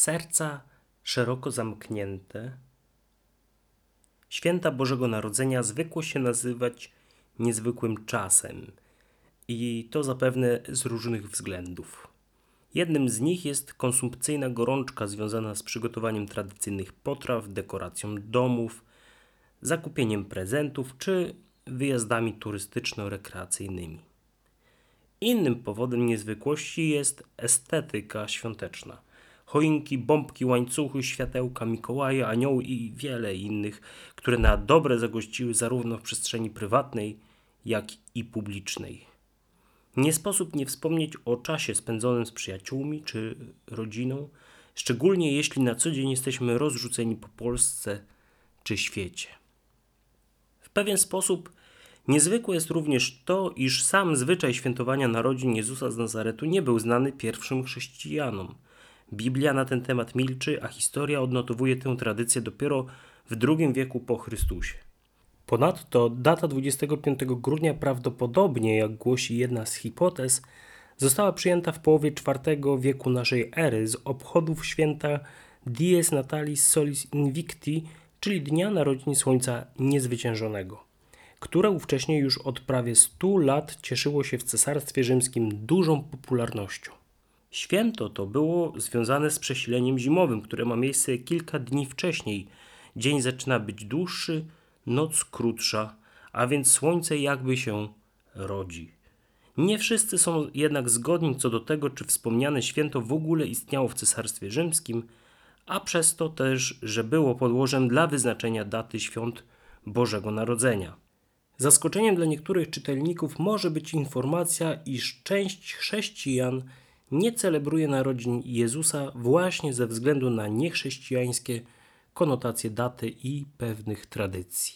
serca szeroko zamknięte. Święta Bożego Narodzenia zwykło się nazywać niezwykłym czasem i to zapewne z różnych względów. Jednym z nich jest konsumpcyjna gorączka związana z przygotowaniem tradycyjnych potraw, dekoracją domów, zakupieniem prezentów czy wyjazdami turystyczno-rekreacyjnymi. Innym powodem niezwykłości jest estetyka świąteczna. Choinki, bombki, łańcuchy, światełka, Mikołaje, anioły i wiele innych, które na dobre zagościły zarówno w przestrzeni prywatnej, jak i publicznej. Nie sposób nie wspomnieć o czasie spędzonym z przyjaciółmi czy rodziną, szczególnie jeśli na co dzień jesteśmy rozrzuceni po Polsce czy świecie. W pewien sposób niezwykłe jest również to, iż sam zwyczaj świętowania narodzin Jezusa z Nazaretu nie był znany pierwszym chrześcijanom. Biblia na ten temat milczy, a historia odnotowuje tę tradycję dopiero w II wieku po Chrystusie. Ponadto data 25 grudnia prawdopodobnie, jak głosi jedna z hipotez, została przyjęta w połowie IV wieku naszej ery z obchodów święta Dies Natalis Solis Invicti, czyli Dnia Narodzin Słońca Niezwyciężonego, które ówcześnie już od prawie 100 lat cieszyło się w Cesarstwie Rzymskim dużą popularnością. Święto to było związane z przesileniem zimowym, które ma miejsce kilka dni wcześniej. Dzień zaczyna być dłuższy, noc krótsza, a więc słońce jakby się rodzi. Nie wszyscy są jednak zgodni co do tego, czy wspomniane święto w ogóle istniało w Cesarstwie Rzymskim, a przez to też, że było podłożem dla wyznaczenia daty świąt Bożego Narodzenia. Zaskoczeniem dla niektórych czytelników może być informacja, iż część chrześcijan nie celebruje narodzin Jezusa właśnie ze względu na niechrześcijańskie konotacje daty i pewnych tradycji.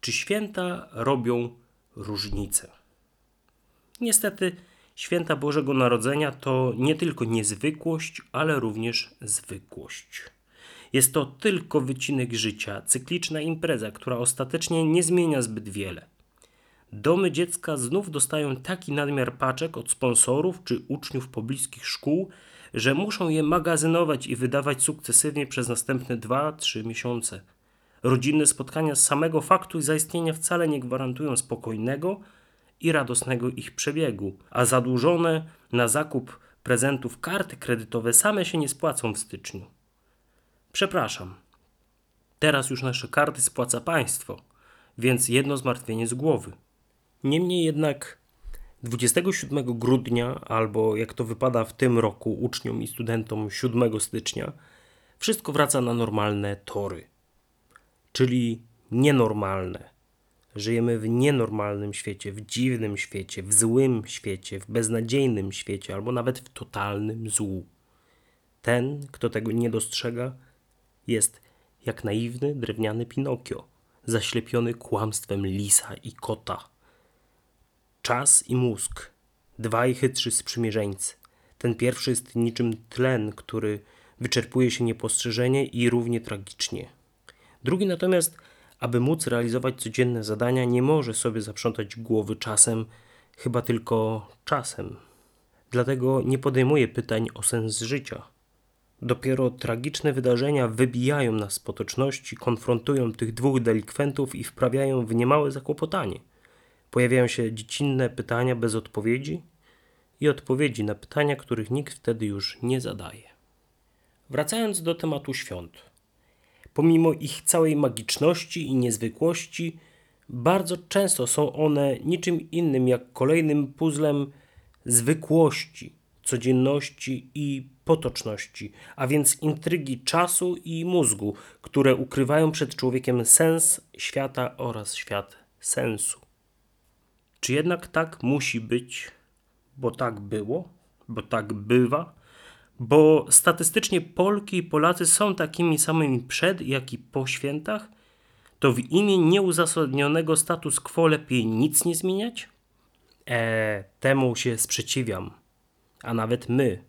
Czy święta robią różnicę? Niestety, święta Bożego Narodzenia to nie tylko niezwykłość, ale również zwykłość. Jest to tylko wycinek życia, cykliczna impreza, która ostatecznie nie zmienia zbyt wiele. Domy dziecka znów dostają taki nadmiar paczek od sponsorów czy uczniów pobliskich szkół, że muszą je magazynować i wydawać sukcesywnie przez następne 2-3 miesiące. Rodzinne spotkania z samego faktu zaistnienia wcale nie gwarantują spokojnego i radosnego ich przebiegu, a zadłużone na zakup prezentów karty kredytowe same się nie spłacą w styczniu. Przepraszam. Teraz już nasze karty spłaca państwo, więc jedno zmartwienie z głowy. Niemniej jednak 27 grudnia, albo jak to wypada w tym roku uczniom i studentom 7 stycznia, wszystko wraca na normalne tory, czyli nienormalne. Żyjemy w nienormalnym świecie, w dziwnym świecie, w złym świecie, w beznadziejnym świecie, albo nawet w totalnym złu. Ten, kto tego nie dostrzega, jest jak naiwny, drewniany Pinokio, zaślepiony kłamstwem lisa i kota. Czas i mózg, dwaj chytrzy sprzymierzeńcy. Ten pierwszy jest niczym tlen, który wyczerpuje się niepostrzeżenie i równie tragicznie. Drugi natomiast, aby móc realizować codzienne zadania, nie może sobie zaprzątać głowy czasem, chyba tylko czasem. Dlatego nie podejmuje pytań o sens życia. Dopiero tragiczne wydarzenia wybijają nas z potoczności, konfrontują tych dwóch delikwentów i wprawiają w niemałe zakłopotanie – Pojawiają się dziecinne pytania bez odpowiedzi i odpowiedzi na pytania, których nikt wtedy już nie zadaje. Wracając do tematu świąt. Pomimo ich całej magiczności i niezwykłości, bardzo często są one niczym innym jak kolejnym puzzlem zwykłości, codzienności i potoczności, a więc intrygi czasu i mózgu, które ukrywają przed człowiekiem sens świata oraz świat sensu. Czy jednak tak musi być, bo tak było, bo tak bywa? Bo statystycznie Polki i Polacy są takimi samymi przed, jak i po świętach? To w imię nieuzasadnionego status quo lepiej nic nie zmieniać? E, temu się sprzeciwiam. A nawet my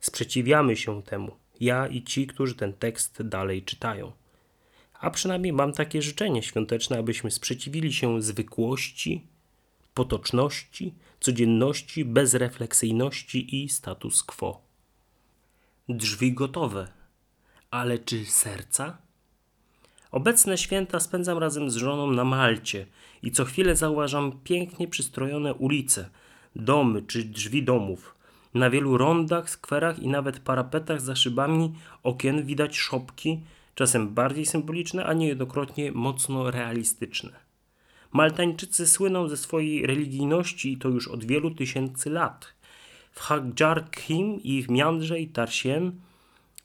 sprzeciwiamy się temu. Ja i ci, którzy ten tekst dalej czytają. A przynajmniej mam takie życzenie świąteczne, abyśmy sprzeciwili się zwykłości, potoczności, codzienności, bezrefleksyjności i status quo. drzwi gotowe. Ale czy serca? Obecne święta spędzam razem z żoną na Malcie i co chwilę zauważam pięknie przystrojone ulice, domy czy drzwi domów. Na wielu rondach, skwerach i nawet parapetach za szybami okien widać szopki, czasem bardziej symboliczne, a niejednokrotnie mocno realistyczne. Maltańczycy słyną ze swojej religijności i to już od wielu tysięcy lat. W Hagjarkim i w Miandrze i Tarsiem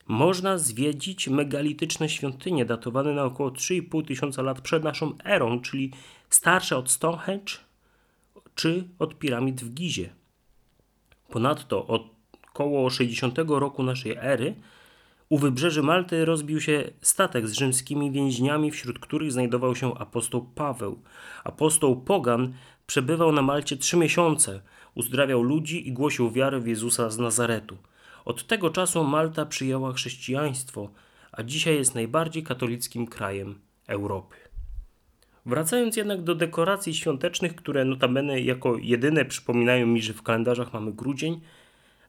można zwiedzić megalityczne świątynie datowane na około 3,5 tysiąca lat przed naszą erą, czyli starsze od Stonehenge czy od piramid w Gizie. Ponadto od około 60 roku naszej ery u wybrzeży Malty rozbił się statek z rzymskimi więźniami, wśród których znajdował się apostoł Paweł. Apostoł Pogan przebywał na Malcie trzy miesiące, uzdrawiał ludzi i głosił wiarę w Jezusa z Nazaretu. Od tego czasu Malta przyjęła chrześcijaństwo, a dzisiaj jest najbardziej katolickim krajem Europy. Wracając jednak do dekoracji świątecznych, które notabene jako jedyne przypominają mi, że w kalendarzach mamy grudzień,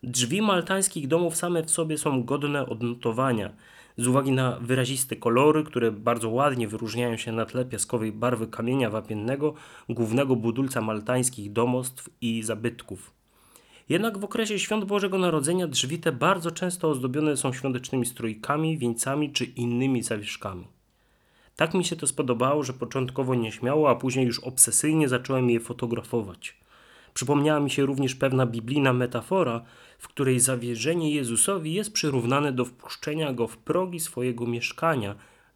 drzwi maltańskich domów same w sobie są godne odnotowania z uwagi na wyraziste kolory, które bardzo ładnie wyróżniają się na tle piaskowej barwy kamienia wapiennego, głównego budulca maltańskich domostw i zabytków. Jednak w okresie świąt Bożego Narodzenia drzwi te bardzo często ozdobione są świątecznymi strójkami, wieńcami czy innymi zawieszkami. Tak mi się to spodobało, że początkowo nieśmiało, a później już obsesyjnie zacząłem je fotografować. Przypomniała mi się również pewna biblijna metafora, w której zawierzenie Jezusowi jest przyrównane do wpuszczenia go w progi swojego mieszkania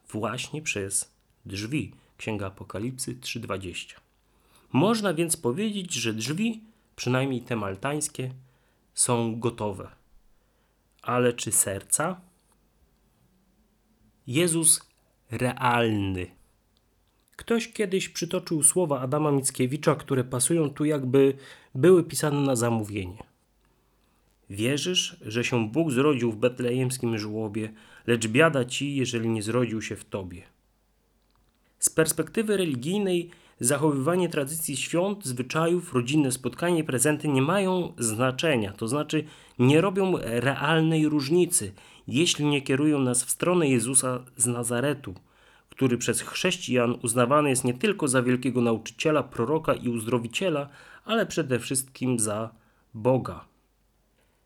właśnie przez drzwi. Księga Apokalipsy 3:20. Można więc powiedzieć, że drzwi, przynajmniej te maltańskie, są gotowe. Ale czy serca? Jezus realny. Ktoś kiedyś przytoczył słowa Adama Mickiewicza, które pasują tu jakby były pisane na zamówienie. Wierzysz, że się Bóg zrodził w betlejemskim żłobie, lecz biada ci, jeżeli nie zrodził się w tobie. Z perspektywy religijnej zachowywanie tradycji świąt, zwyczajów, rodzinne spotkania i prezenty nie mają znaczenia, to znaczy nie robią realnej różnicy, jeśli nie kierują nas w stronę Jezusa z Nazaretu, który przez chrześcijan uznawany jest nie tylko za wielkiego nauczyciela, proroka i uzdrowiciela, ale przede wszystkim za Boga.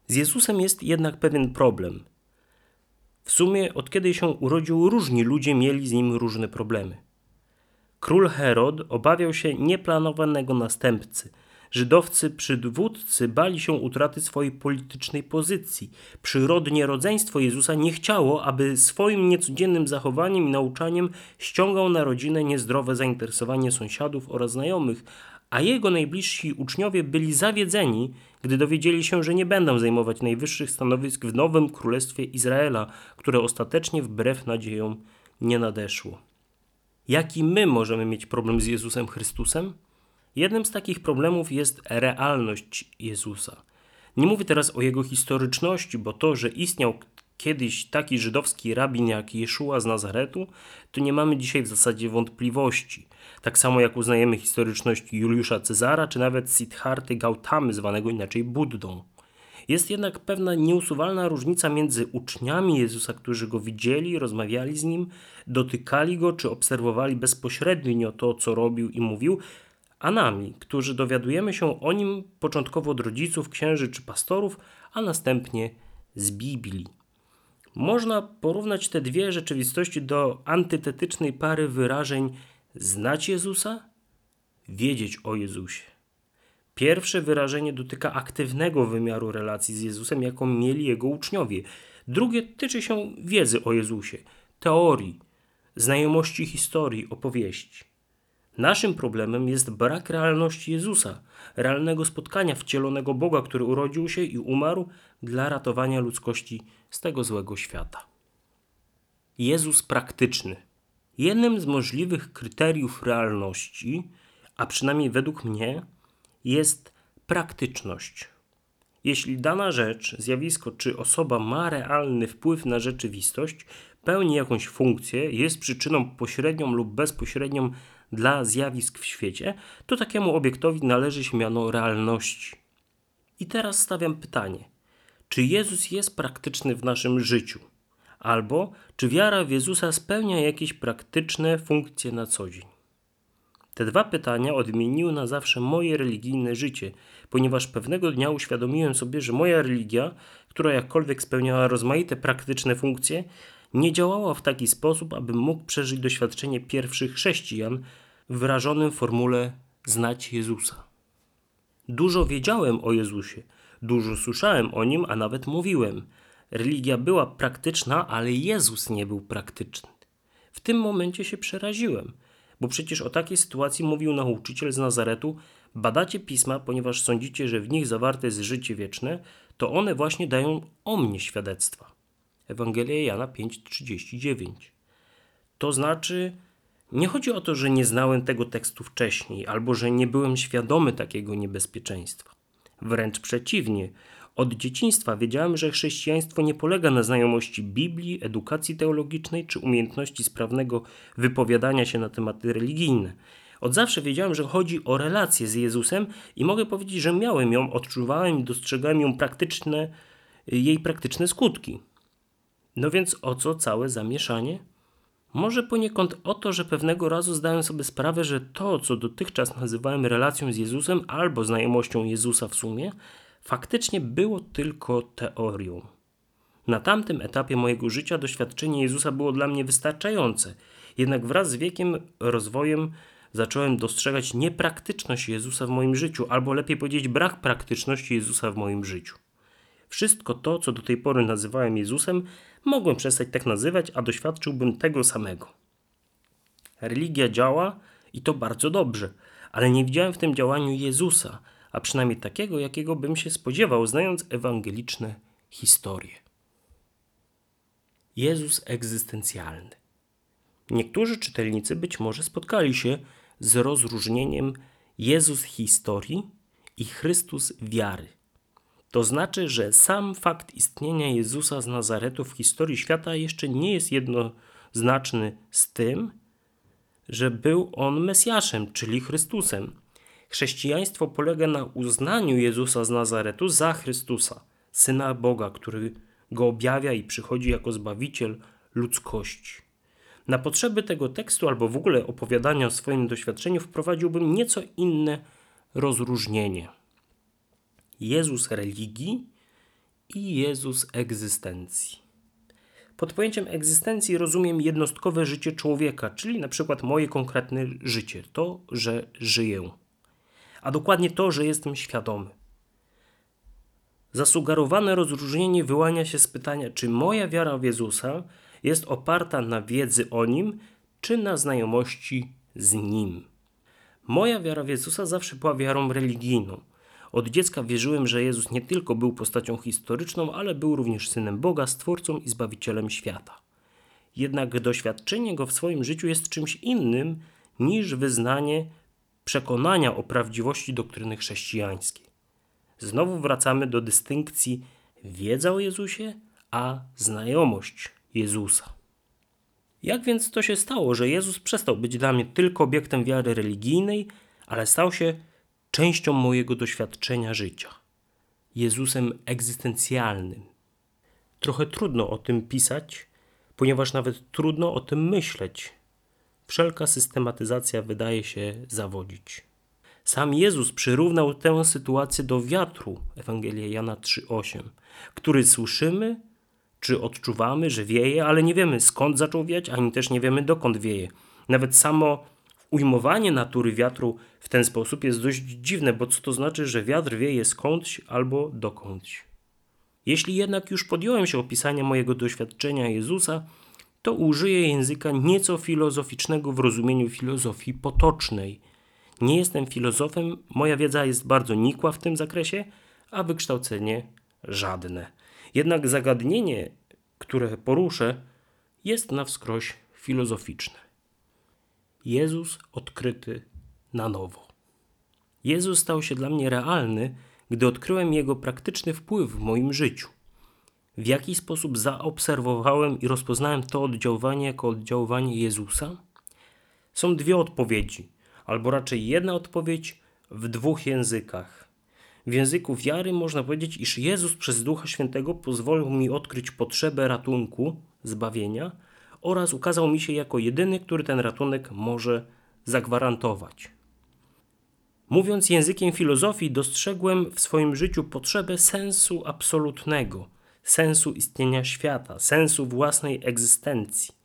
Z Jezusem jest jednak pewien problem. W sumie od kiedy się urodził, różni ludzie mieli z nim różne problemy. Król Herod obawiał się nieplanowanego następcy. Żydowscy przywódcy bali się utraty swojej politycznej pozycji. Przyrodnie rodzeństwo Jezusa nie chciało, aby swoim niecodziennym zachowaniem i nauczaniem ściągał na rodzinę niezdrowe zainteresowanie sąsiadów oraz znajomych, a jego najbliżsi uczniowie byli zawiedzeni, gdy dowiedzieli się, że nie będą zajmować najwyższych stanowisk w nowym królestwie Izraela, które ostatecznie wbrew nadziejom nie nadeszło. Jaki my możemy mieć problem z Jezusem Chrystusem? Jednym z takich problemów jest realność Jezusa. Nie mówię teraz o jego historyczności, bo to, że istniał kiedyś taki żydowski rabin jak Jeszua z Nazaretu, to nie mamy dzisiaj w zasadzie wątpliwości. Tak samo jak uznajemy historyczność Juliusza Cezara, czy nawet Siddharty Gautamy, zwanego inaczej Buddą. Jest jednak pewna nieusuwalna różnica między uczniami Jezusa, którzy go widzieli, rozmawiali z nim, dotykali go czy obserwowali bezpośrednio to, co robił i mówił, a nami, którzy dowiadujemy się o nim początkowo od rodziców, księży czy pastorów, a następnie z Biblii. Można porównać te dwie rzeczywistości do antytetycznej pary wyrażeń znać Jezusa, wiedzieć o Jezusie. Pierwsze wyrażenie dotyka aktywnego wymiaru relacji z Jezusem, jaką mieli jego uczniowie. Drugie tyczy się wiedzy o Jezusie, teorii, znajomości historii, opowieści. Naszym problemem jest brak realności Jezusa, realnego spotkania wcielonego Boga, który urodził się i umarł dla ratowania ludzkości z tego złego świata. Jezus praktyczny. Jednym z możliwych kryteriów realności, a przynajmniej według mnie, jest praktyczność. Jeśli dana rzecz, zjawisko czy osoba ma realny wpływ na rzeczywistość, pełni jakąś funkcję, jest przyczyną pośrednią lub bezpośrednią dla zjawisk w świecie, to takiemu obiektowi należy się miano realności. I teraz stawiam pytanie: czy Jezus jest praktyczny w naszym życiu, albo czy wiara w Jezusa spełnia jakieś praktyczne funkcje na co dzień. Te dwa pytania odmieniły na zawsze moje religijne życie, ponieważ pewnego dnia uświadomiłem sobie, że moja religia, która jakkolwiek spełniała rozmaite praktyczne funkcje, nie działała w taki sposób, abym mógł przeżyć doświadczenie pierwszych chrześcijan wyrażonym w formule znać Jezusa. Dużo wiedziałem o Jezusie, dużo słyszałem o nim, a nawet mówiłem. Religia była praktyczna, ale Jezus nie był praktyczny. W tym momencie się przeraziłem, bo przecież o takiej sytuacji mówił nauczyciel z Nazaretu: Badacie pisma, ponieważ sądzicie, że w nich zawarte jest życie wieczne, to one właśnie dają o mnie świadectwa. Ewangelia Jana 5:39. To znaczy, nie chodzi o to, że nie znałem tego tekstu wcześniej, albo że nie byłem świadomy takiego niebezpieczeństwa. Wręcz przeciwnie, od dzieciństwa wiedziałem, że chrześcijaństwo nie polega na znajomości Biblii, edukacji teologicznej czy umiejętności sprawnego wypowiadania się na tematy religijne. Od zawsze wiedziałem, że chodzi o relację z Jezusem i mogę powiedzieć, że miałem ją, odczuwałem i dostrzegałem ją praktyczne, jej praktyczne skutki. No więc o co całe zamieszanie? Może poniekąd o to, że pewnego razu zdałem sobie sprawę, że to, co dotychczas nazywałem relacją z Jezusem albo znajomością Jezusa w sumie, faktycznie było tylko teorią. Na tamtym etapie mojego życia doświadczenie Jezusa było dla mnie wystarczające, jednak wraz z wiekiem, rozwojem zacząłem dostrzegać niepraktyczność Jezusa w moim życiu, albo lepiej powiedzieć, brak praktyczności Jezusa w moim życiu. Wszystko to, co do tej pory nazywałem Jezusem, mogłem przestać tak nazywać, a doświadczyłbym tego samego. Religia działa i to bardzo dobrze, ale nie widziałem w tym działaniu Jezusa, a przynajmniej takiego, jakiego bym się spodziewał, znając ewangeliczne historie. Jezus egzystencjalny. Niektórzy czytelnicy być może spotkali się z rozróżnieniem Jezus historii i Chrystus wiary. To znaczy, że sam fakt istnienia Jezusa z Nazaretu w historii świata jeszcze nie jest jednoznaczny z tym, że był on Mesjaszem, czyli Chrystusem. Chrześcijaństwo polega na uznaniu Jezusa z Nazaretu za Chrystusa, syna Boga, który go objawia i przychodzi jako zbawiciel ludzkości. Na potrzeby tego tekstu albo w ogóle opowiadania o swoim doświadczeniu wprowadziłbym nieco inne rozróżnienie. Jezus religii i Jezus egzystencji. Pod pojęciem egzystencji rozumiem jednostkowe życie człowieka, czyli na przykład moje konkretne życie, to, że żyję, a dokładnie to, że jestem świadomy. Zasugerowane rozróżnienie wyłania się z pytania, czy moja wiara w Jezusa jest oparta na wiedzy o Nim, czy na znajomości z Nim. Moja wiara w Jezusa zawsze była wiarą religijną – od dziecka wierzyłem, że Jezus nie tylko był postacią historyczną, ale był również synem Boga, stwórcą i zbawicielem świata. Jednak doświadczenie go w swoim życiu jest czymś innym niż wyznanie przekonania o prawdziwości doktryny chrześcijańskiej. Znowu wracamy do dystynkcji wiedza o Jezusie, a znajomość Jezusa. Jak więc to się stało, że Jezus przestał być dla mnie tylko obiektem wiary religijnej, ale stał się częścią mojego doświadczenia życia, Jezusem egzystencjalnym. Trochę trudno o tym pisać, ponieważ nawet trudno o tym myśleć. Wszelka systematyzacja wydaje się zawodzić. Sam Jezus przyrównał tę sytuację do wiatru, Ewangelia Jana 3:8, który słyszymy czy odczuwamy, że wieje, ale nie wiemy skąd zaczął wiać, ani też nie wiemy dokąd wieje. Nawet samo ujmowanie natury wiatru w ten sposób jest dość dziwne, bo co to znaczy, że wiatr wieje skądś albo dokądś. Jeśli jednak już podjąłem się opisania mojego doświadczenia Jezusa, to użyję języka nieco filozoficznego w rozumieniu filozofii potocznej. Nie jestem filozofem, moja wiedza jest bardzo nikła w tym zakresie, a wykształcenie żadne. Jednak zagadnienie, które poruszę, jest na wskroś filozoficzne. Jezus odkryty na nowo. Jezus stał się dla mnie realny, gdy odkryłem Jego praktyczny wpływ w moim życiu. W jaki sposób zaobserwowałem i rozpoznałem to oddziaływanie jako oddziaływanie Jezusa? Są dwie odpowiedzi, albo raczej jedna odpowiedź w dwóch językach. W języku wiary można powiedzieć, iż Jezus przez Ducha Świętego pozwolił mi odkryć potrzebę ratunku, zbawienia oraz ukazał mi się jako jedyny, który ten ratunek może zagwarantować. Mówiąc językiem filozofii, dostrzegłem w swoim życiu potrzebę sensu absolutnego, sensu istnienia świata, sensu własnej egzystencji.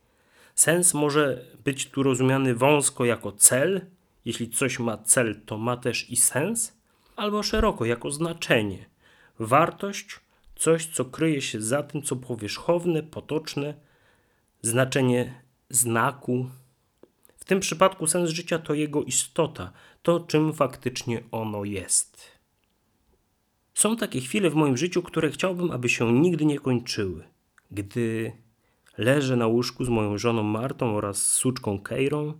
Sens może być tu rozumiany wąsko jako cel, jeśli coś ma cel, to ma też i sens, albo szeroko jako znaczenie, wartość, coś, co kryje się za tym, co powierzchowne, potoczne, znaczenie znaku. W tym przypadku sens życia to jego istota, to czym faktycznie ono jest. Są takie chwile w moim życiu, które chciałbym, aby się nigdy nie kończyły. Gdy leżę na łóżku z moją żoną Martą oraz suczką Keirą,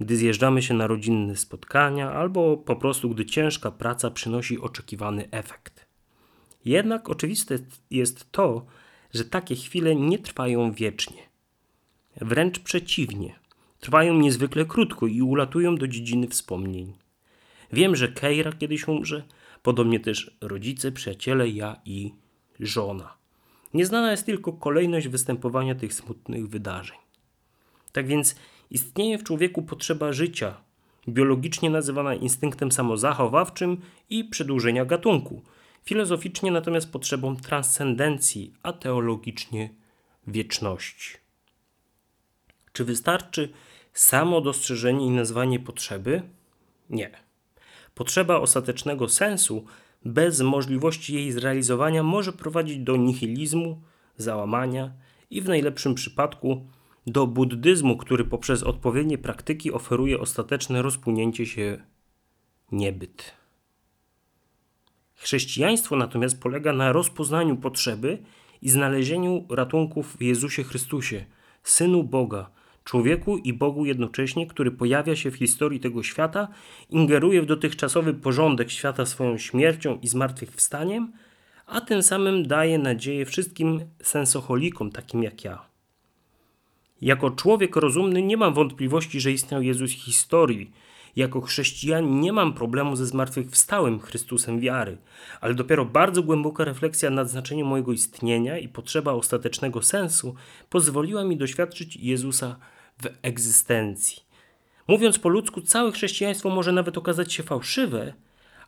gdy zjeżdżamy się na rodzinne spotkania, albo po prostu gdy ciężka praca przynosi oczekiwany efekt. Jednak oczywiste jest to, że takie chwile nie trwają wiecznie. Wręcz przeciwnie, trwają niezwykle krótko i ulatują do dziedziny wspomnień. Wiem, że Keira kiedyś umrze, podobnie też rodzice, przyjaciele, ja i żona. Nieznana jest tylko kolejność występowania tych smutnych wydarzeń. Tak więc istnieje w człowieku potrzeba życia, biologicznie nazywana instynktem samozachowawczym i przedłużenia gatunku, filozoficznie natomiast potrzebą transcendencji, a teologicznie wieczności. Czy wystarczy samo dostrzeżenie i nazwanie potrzeby? Nie. Potrzeba ostatecznego sensu bez możliwości jej zrealizowania może prowadzić do nihilizmu, załamania i w najlepszym przypadku do buddyzmu, który poprzez odpowiednie praktyki oferuje ostateczne rozpłynięcie się niebyt. Chrześcijaństwo natomiast polega na rozpoznaniu potrzeby i znalezieniu ratunków w Jezusie Chrystusie, Synu Boga, człowieku i Bogu jednocześnie, który pojawia się w historii tego świata, ingeruje w dotychczasowy porządek świata swoją śmiercią i zmartwychwstaniem, a tym samym daje nadzieję wszystkim sensocholikom, takim jak ja. Jako człowiek rozumny nie mam wątpliwości, że istniał Jezus historii. Jako chrześcijan nie mam problemu ze zmartwychwstałym Chrystusem wiary, ale dopiero bardzo głęboka refleksja nad znaczeniem mojego istnienia i potrzeba ostatecznego sensu pozwoliła mi doświadczyć Jezusa w egzystencji. Mówiąc po ludzku, całe chrześcijaństwo może nawet okazać się fałszywe,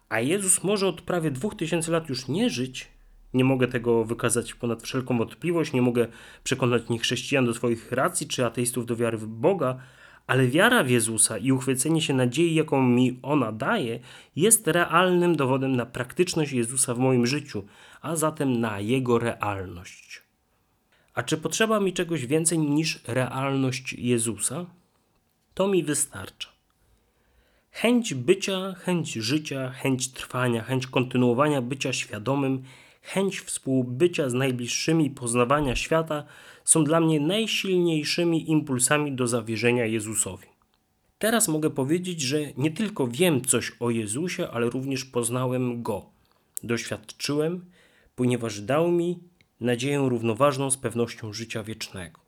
a Jezus może od prawie dwóch tysięcy lat już nie żyć, nie mogę tego wykazać ponad wszelką wątpliwość, nie mogę przekonać chrześcijan do swoich racji czy ateistów do wiary w Boga, ale wiara w Jezusa i uchwycenie się nadziei, jaką mi ona daje, jest realnym dowodem na praktyczność Jezusa w moim życiu, a zatem na Jego realność. A czy potrzeba mi czegoś więcej niż realność Jezusa? To mi wystarcza. Chęć bycia, chęć życia, chęć trwania, chęć kontynuowania bycia świadomym chęć współbycia z najbliższymi, poznawania świata są dla mnie najsilniejszymi impulsami do zawierzenia Jezusowi. Teraz mogę powiedzieć, że nie tylko wiem coś o Jezusie, ale również poznałem Go. Doświadczyłem, ponieważ dał mi nadzieję równoważną z pewnością życia wiecznego.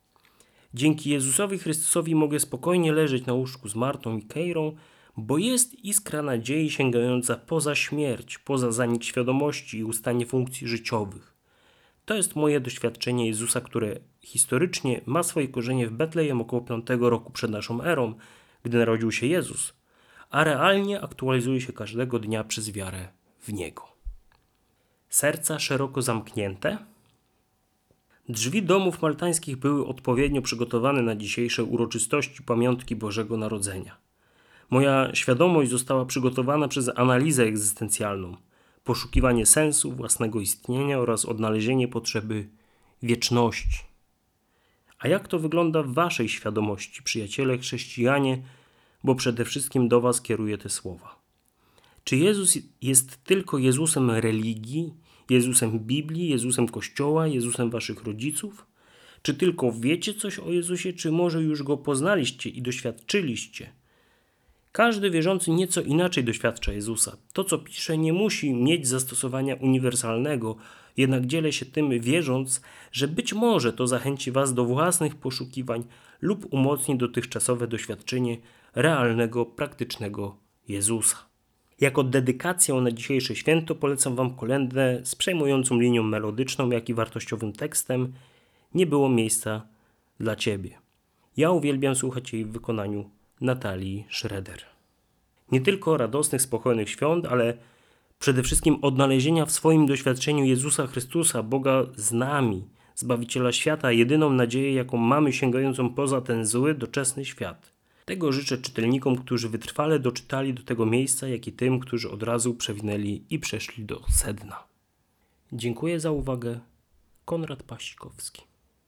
Dzięki Jezusowi Chrystusowi mogę spokojnie leżeć na łóżku z Martą i Keirą, bo jest iskra nadziei sięgająca poza śmierć, poza zanik świadomości i ustanie funkcji życiowych. To jest moje doświadczenie Jezusa, które historycznie ma swoje korzenie w Betlejem około 5 roku przed naszą erą, gdy narodził się Jezus, a realnie aktualizuje się każdego dnia przez wiarę w Niego. Serca szeroko zamknięte. Drzwi domów maltańskich były odpowiednio przygotowane na dzisiejsze uroczystości pamiątki Bożego Narodzenia. Moja świadomość została przygotowana przez analizę egzystencjalną, poszukiwanie sensu własnego istnienia oraz odnalezienie potrzeby wieczności. A jak to wygląda w Waszej świadomości, przyjaciele chrześcijanie, bo przede wszystkim do Was kieruję te słowa? Czy Jezus jest tylko Jezusem religii, Jezusem Biblii, Jezusem Kościoła, Jezusem Waszych rodziców? Czy tylko wiecie coś o Jezusie, czy może już go poznaliście i doświadczyliście? Każdy wierzący nieco inaczej doświadcza Jezusa. To, co pisze, nie musi mieć zastosowania uniwersalnego, jednak dzielę się tym, wierząc, że być może to zachęci Was do własnych poszukiwań lub umocni dotychczasowe doświadczenie realnego, praktycznego Jezusa. Jako dedykację na dzisiejsze święto polecam Wam kolędę z przejmującą linią melodyczną, jak i wartościowym tekstem Nie było miejsca dla Ciebie. Ja uwielbiam słuchać jej w wykonaniu Natalii Schroeder. Nie tylko radosnych, spokojnych świąt, ale przede wszystkim odnalezienia w swoim doświadczeniu Jezusa Chrystusa, Boga z nami, Zbawiciela świata, jedyną nadzieję, jaką mamy sięgającą poza ten zły, doczesny świat. Tego życzę czytelnikom, którzy wytrwale doczytali do tego miejsca, jak i tym, którzy od razu przewinęli i przeszli do sedna. Dziękuję za uwagę. Konrad Pasikowski.